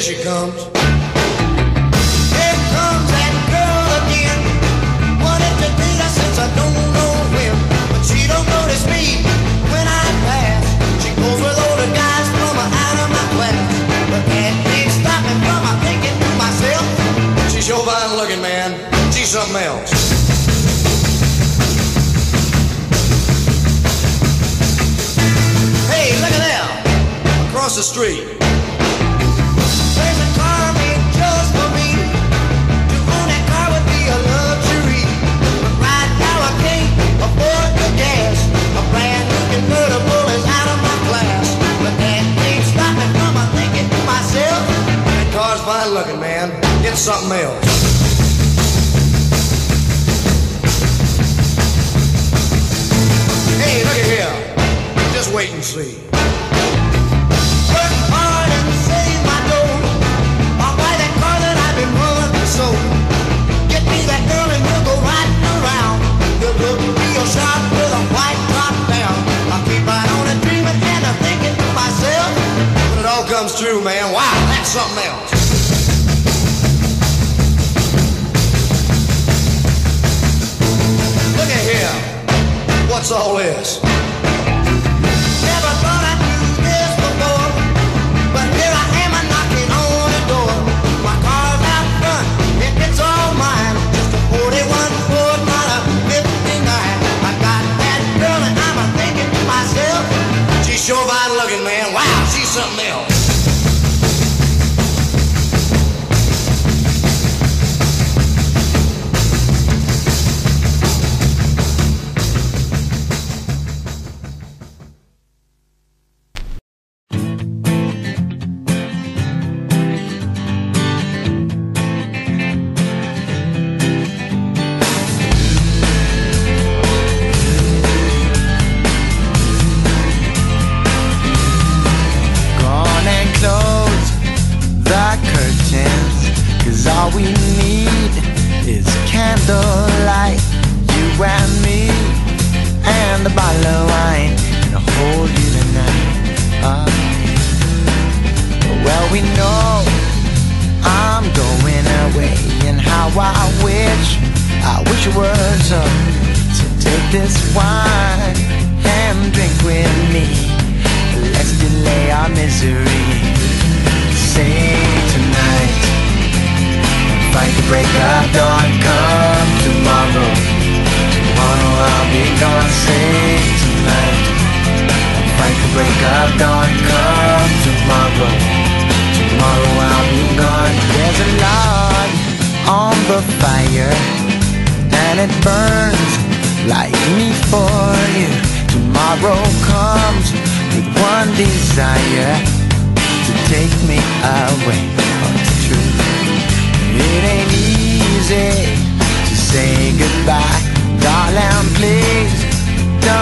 Here she comes.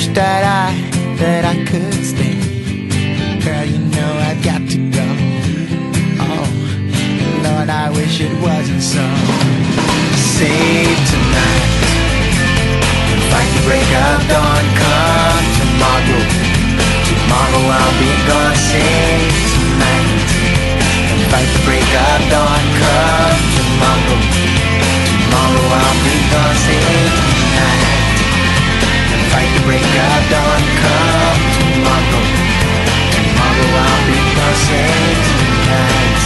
wish that I, that I could stay. Girl, you know I've got to go. Oh, Lord, I wish it wasn't so. Save tonight. Fight the break of dawn, come tomorrow. Tomorrow I'll be gone, save tonight. And fight the break of dawn, come tomorrow. Tomorrow I'll be gone, save tonight. Fight the break of dawn, come tomorrow. Tomorrow I'll be passing tonight.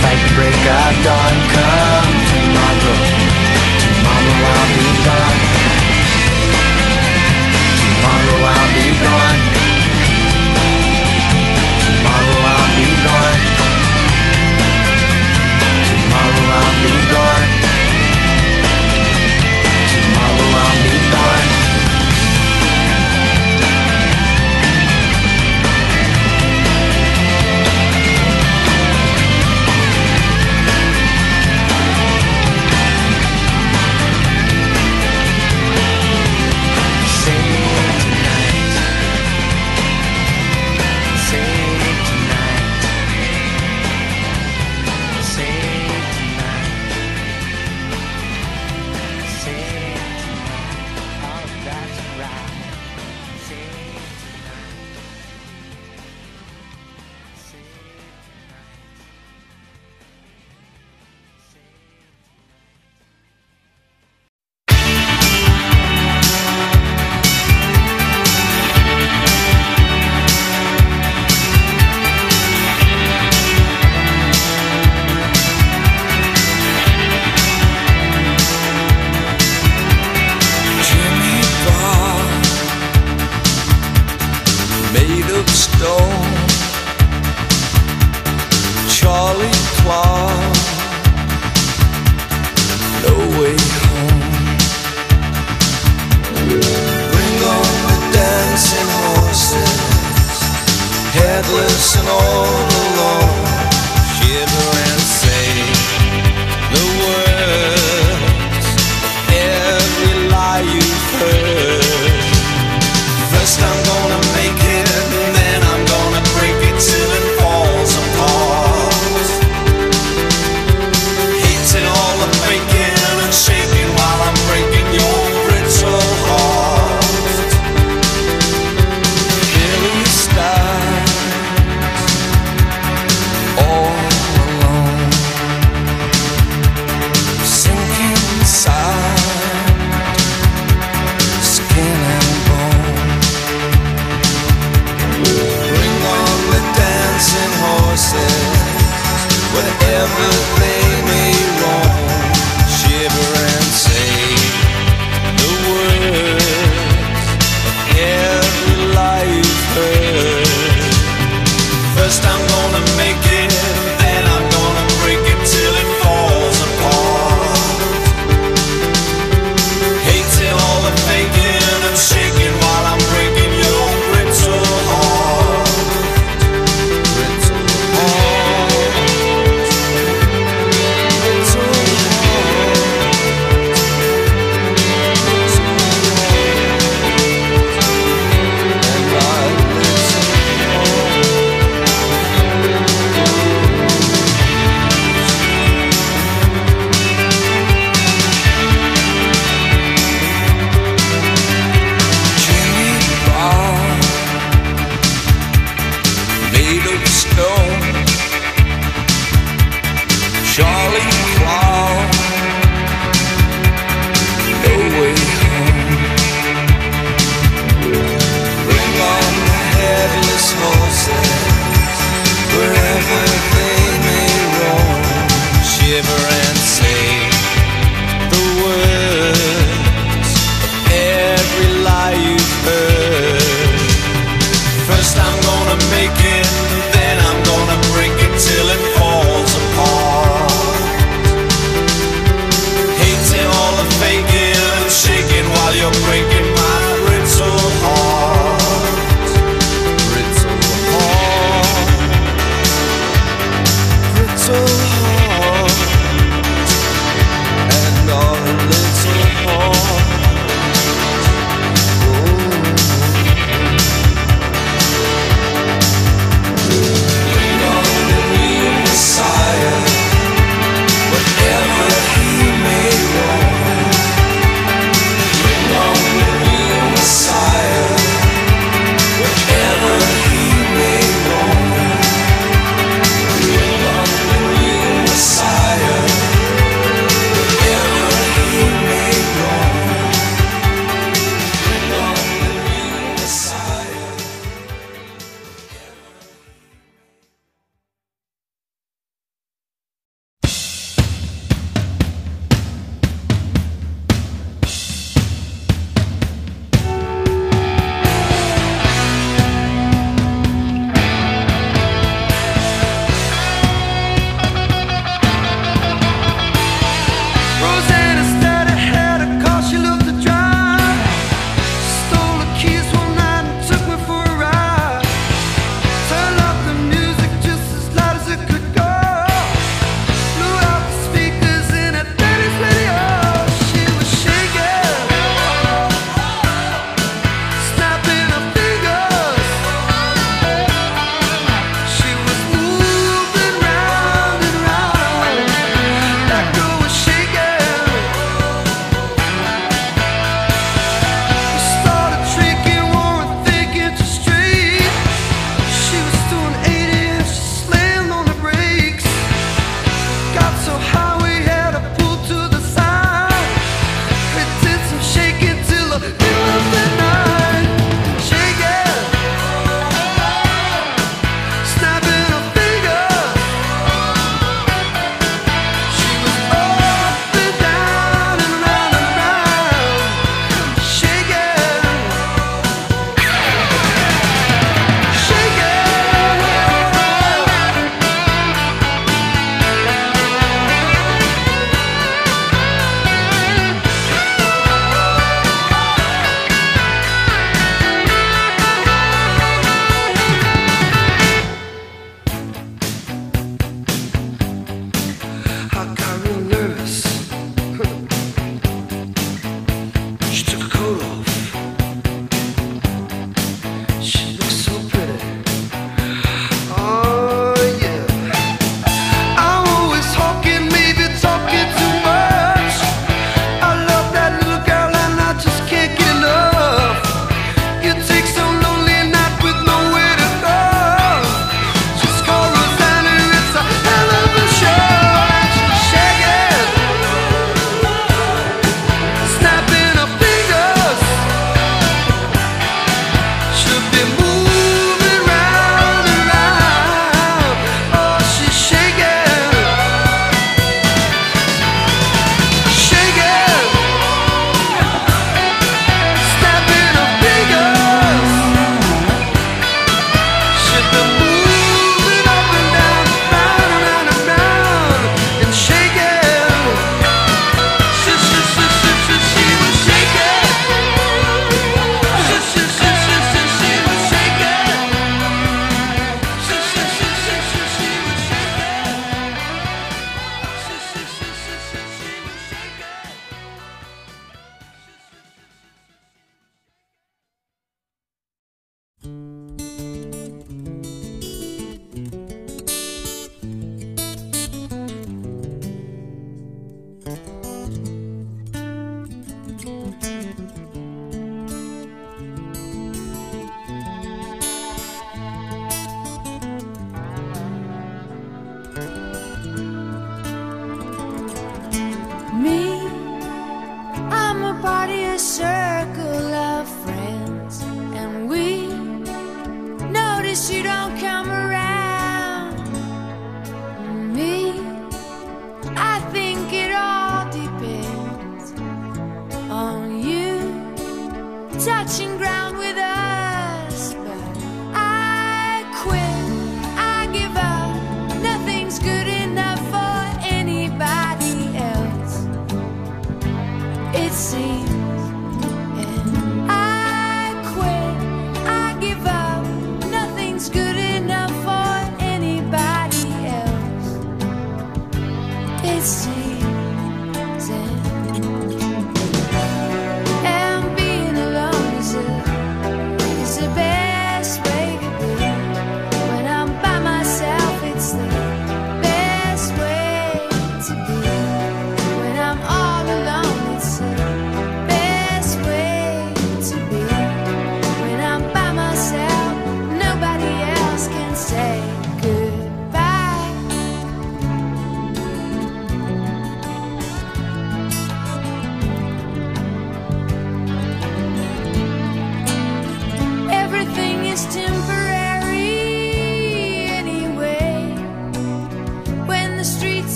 Fight the break of dawn, come tomorrow. Tomorrow I'll be gone. Tomorrow I'll be gone.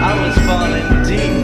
Let falling go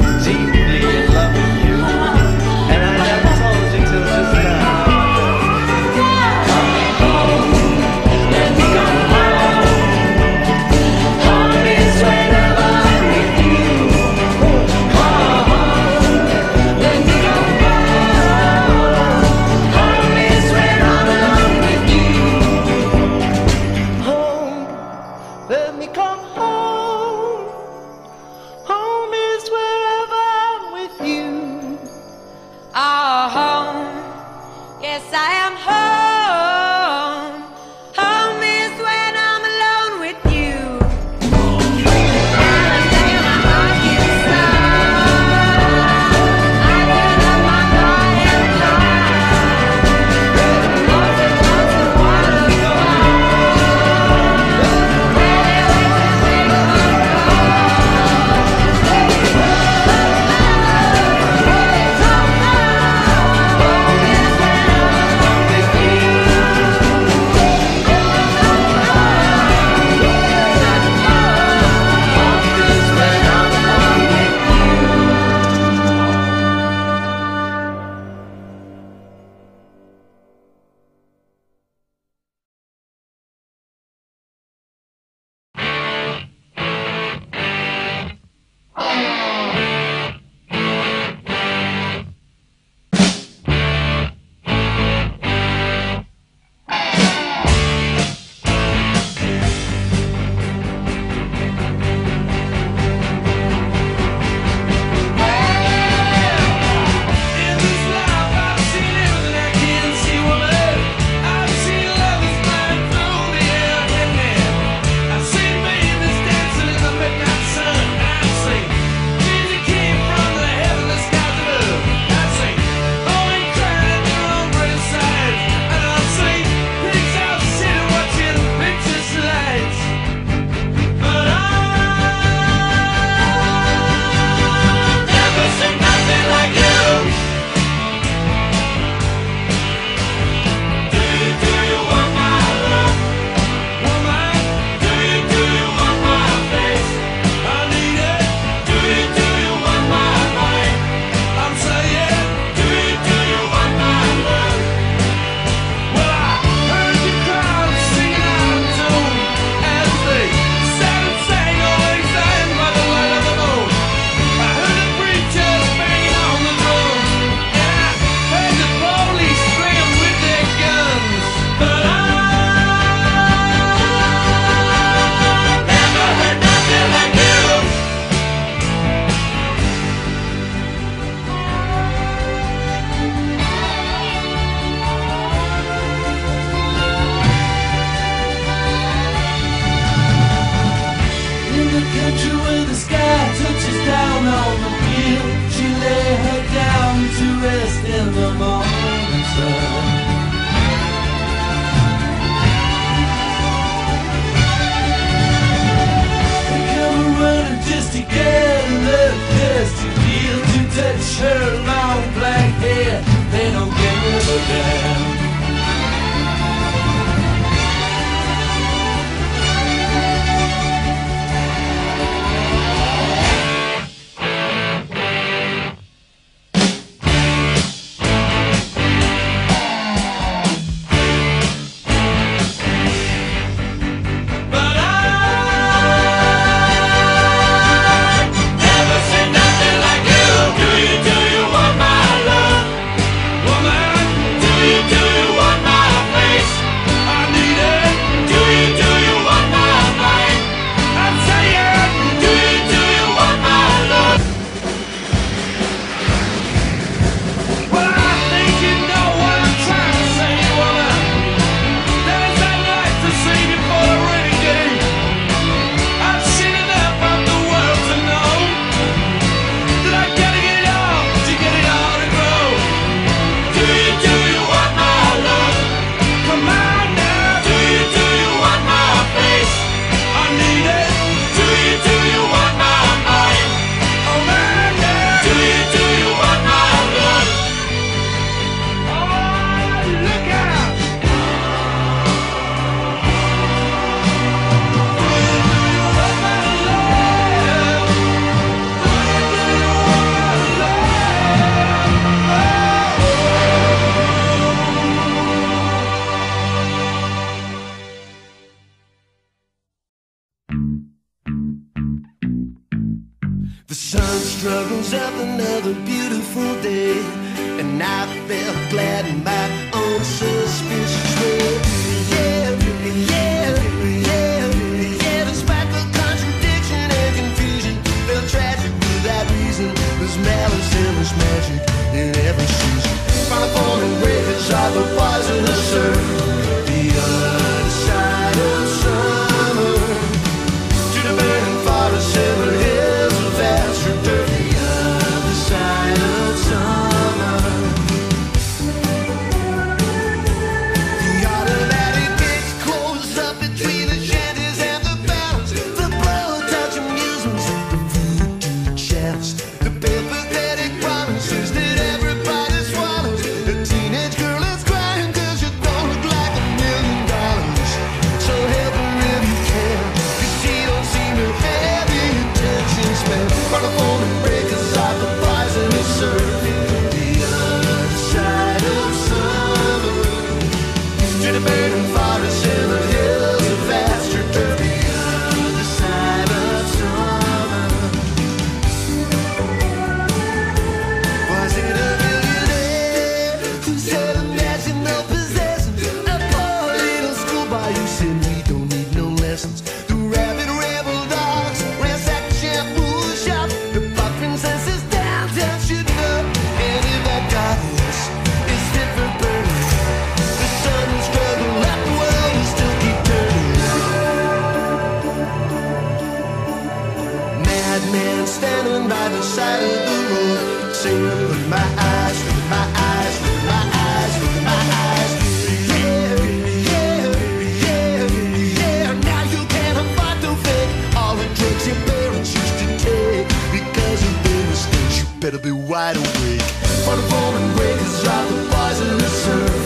wide awake. For the fallen breakers, drive the wise the surf.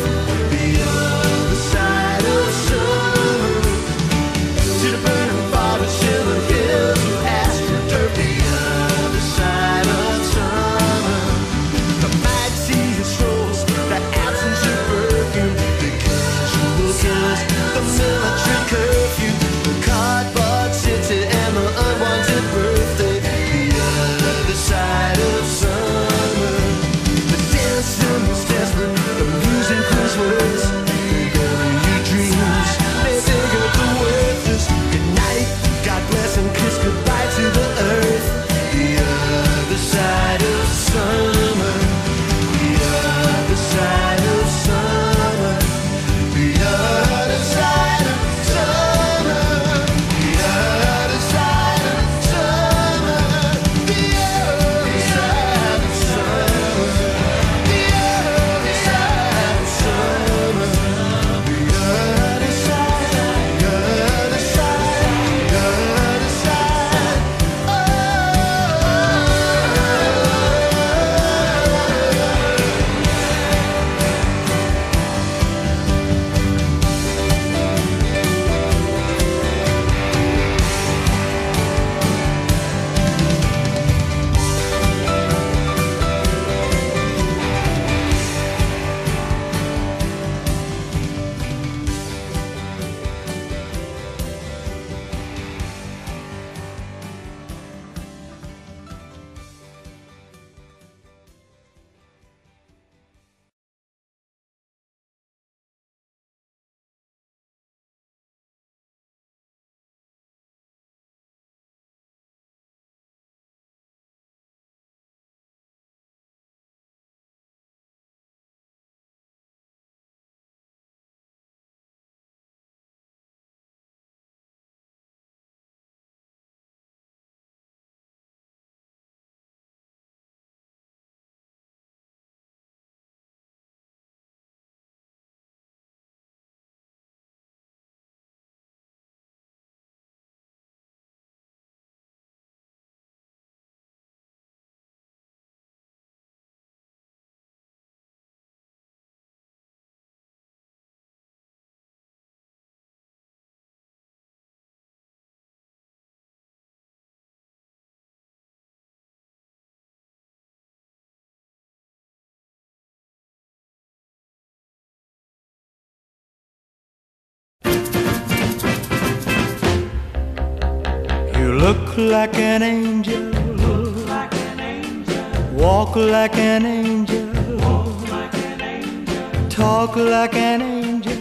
Look like an angel. Look like an angel. Walk like an angel. Walk like an angel. Talk like an angel.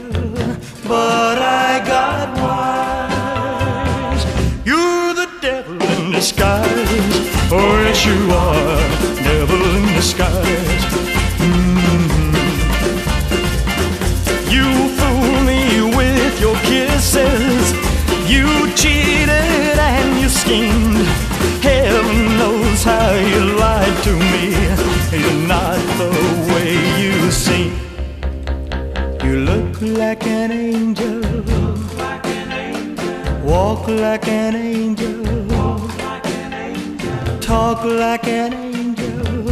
But I got wise. You're the devil in disguise. Oh yes, you are, devil in disguise. Mm -hmm. You fool me with your kisses. You cheated schemed. Heaven knows how you lied to me. You're not the way you seem. You look like an angel. Walk like an angel. Talk like an angel.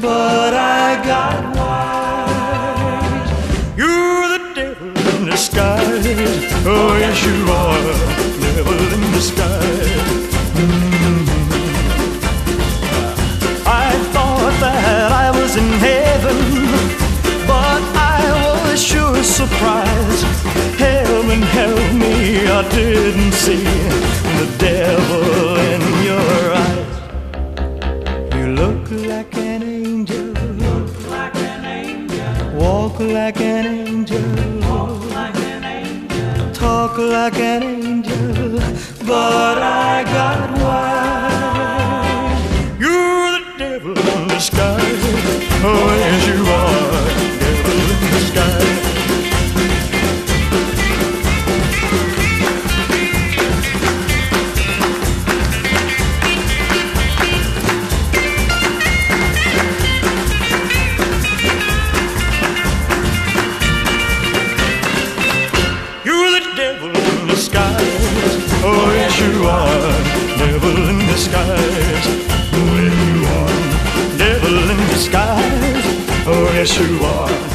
But I got wise. You're the devil in disguise. Oh, yes, you are. Devil in disguise. Sure surprised. Heaven help me, I didn't see the devil in your eyes. You look like an angel, walk like an angel, talk like an angel, but I got wise. You're the devil in disguise. Oh, yes, you are.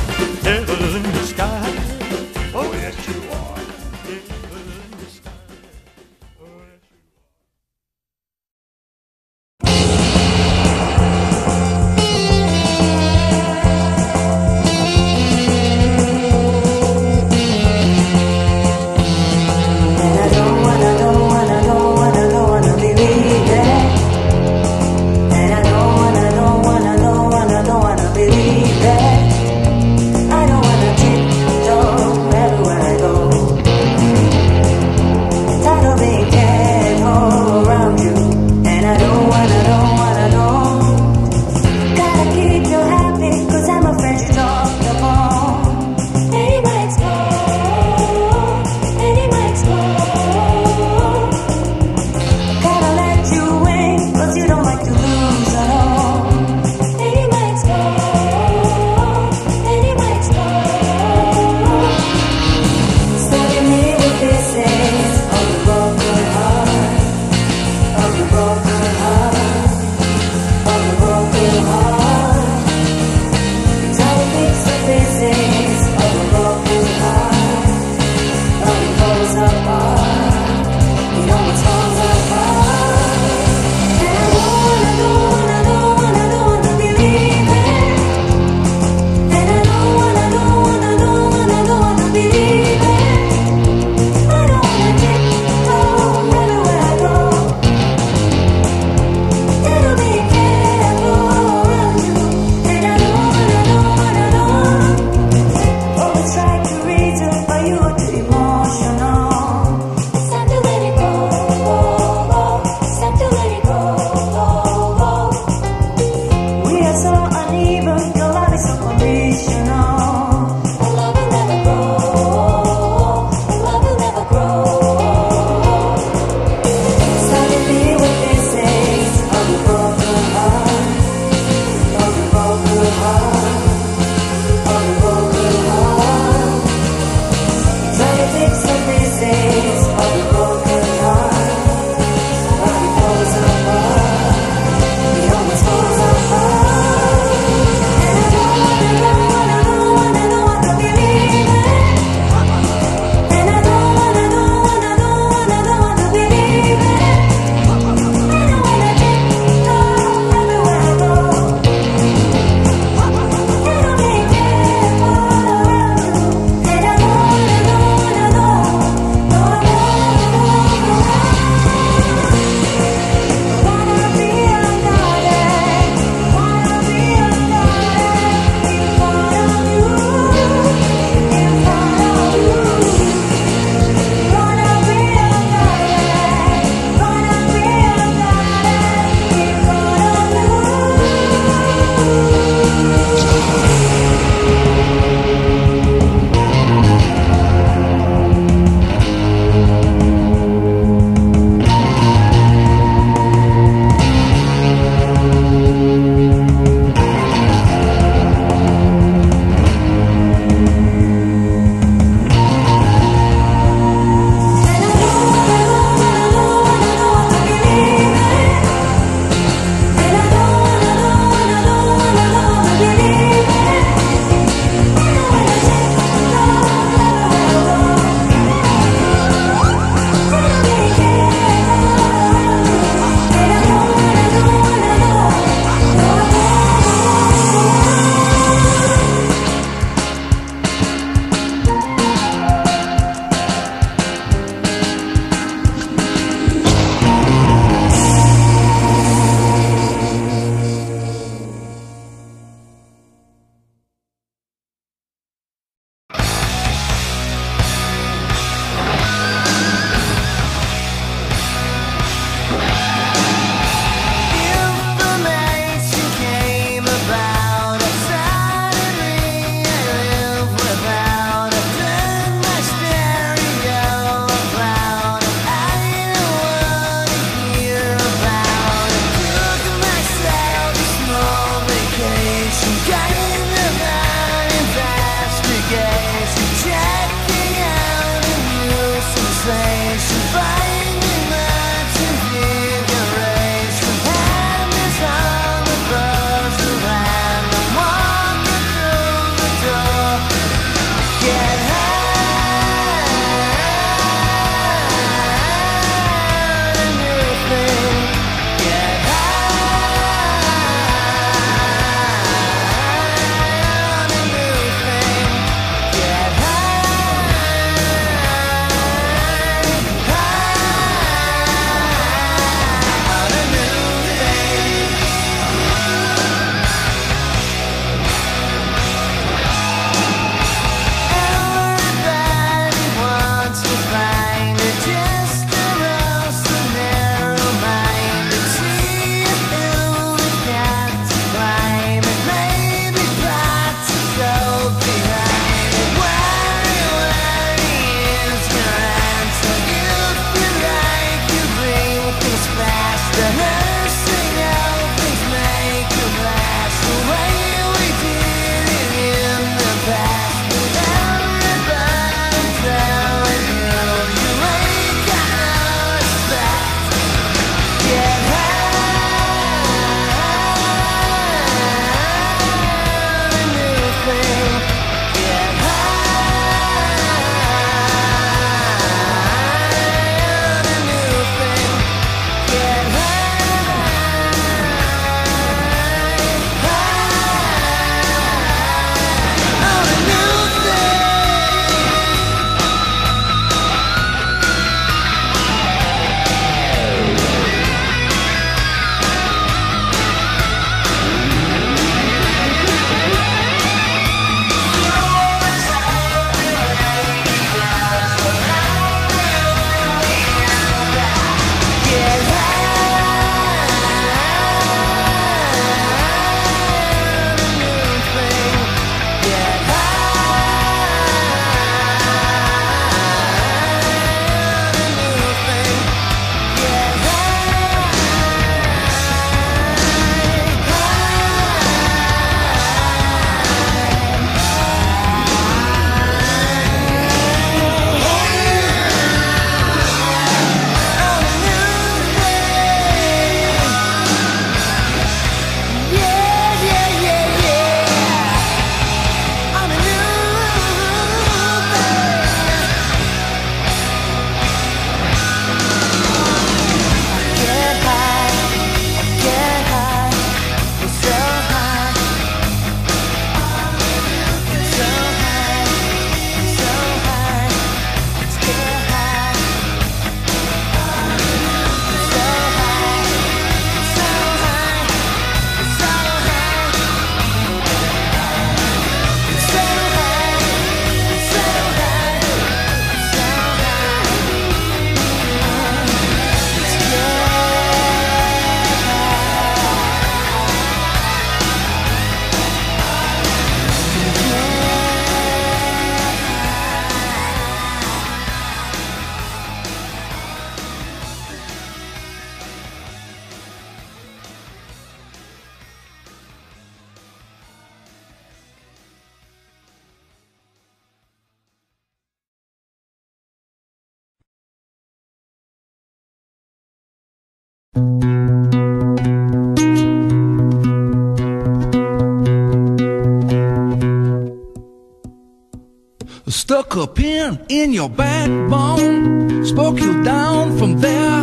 In your backbone, spoke you down from there.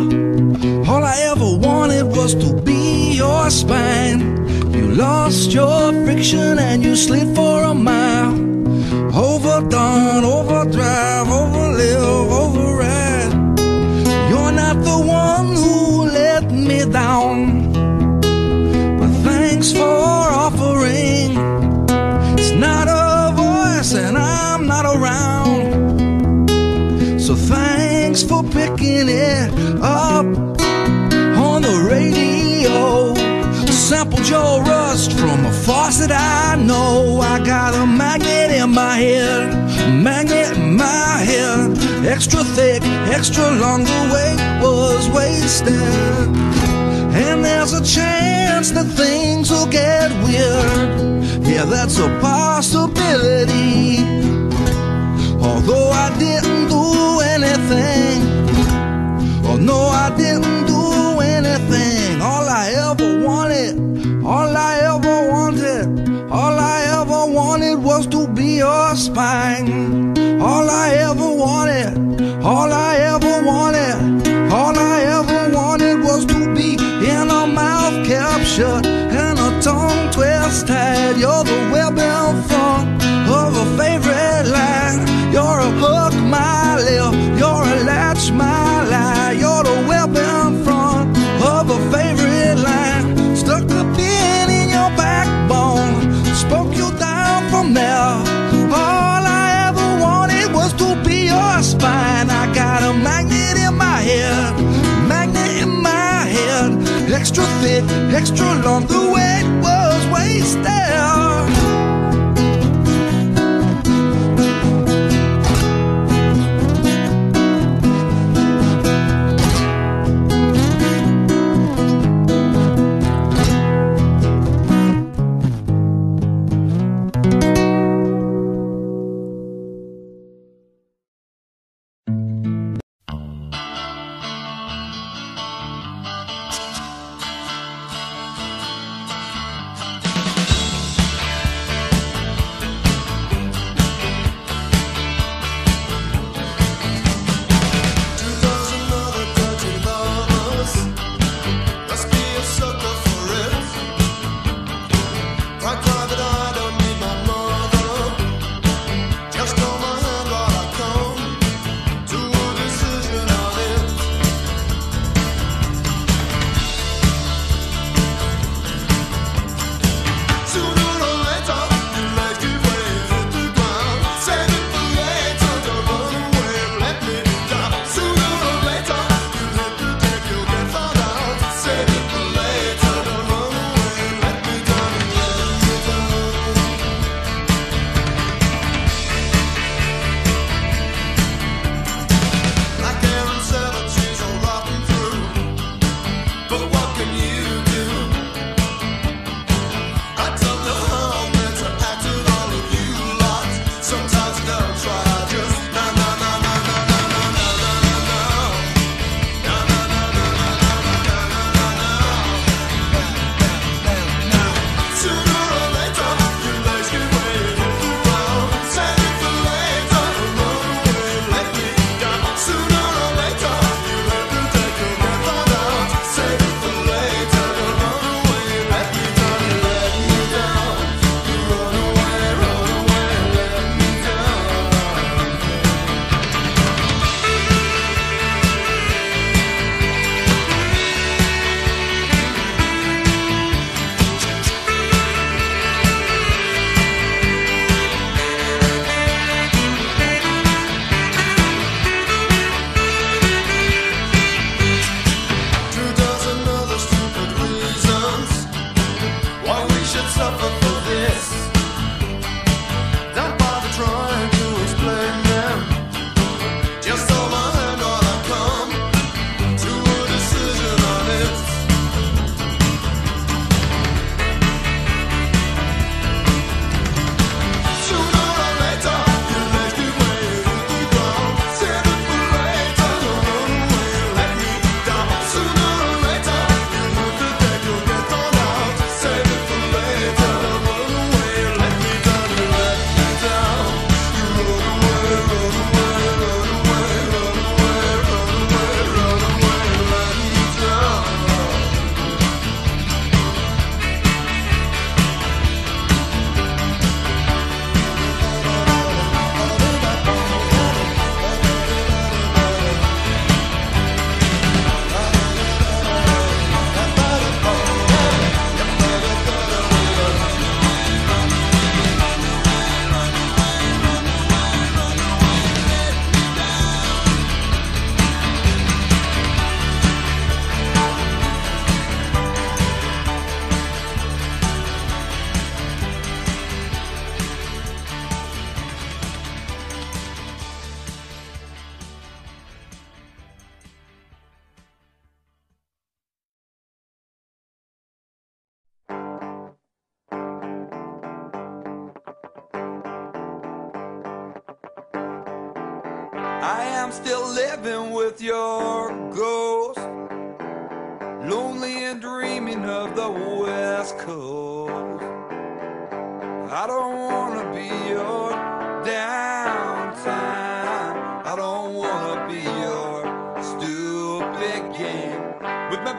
All I ever wanted was to be your spine. You lost your friction and you slid for a mile. Overdone, overdrive, a faucet I know. I got a magnet in my head, magnet in my head. Extra thick, extra long, the weight was wasted. And there's a chance that things will get weird. Yeah, that's a possibility. Although I didn't do anything. Oh, no, I didn't do spine. All I ever wanted, all I Extra long. The weight was wasted.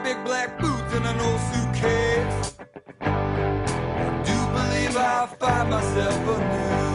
big black boots and an old suitcase. I do believe I'll find myself anew.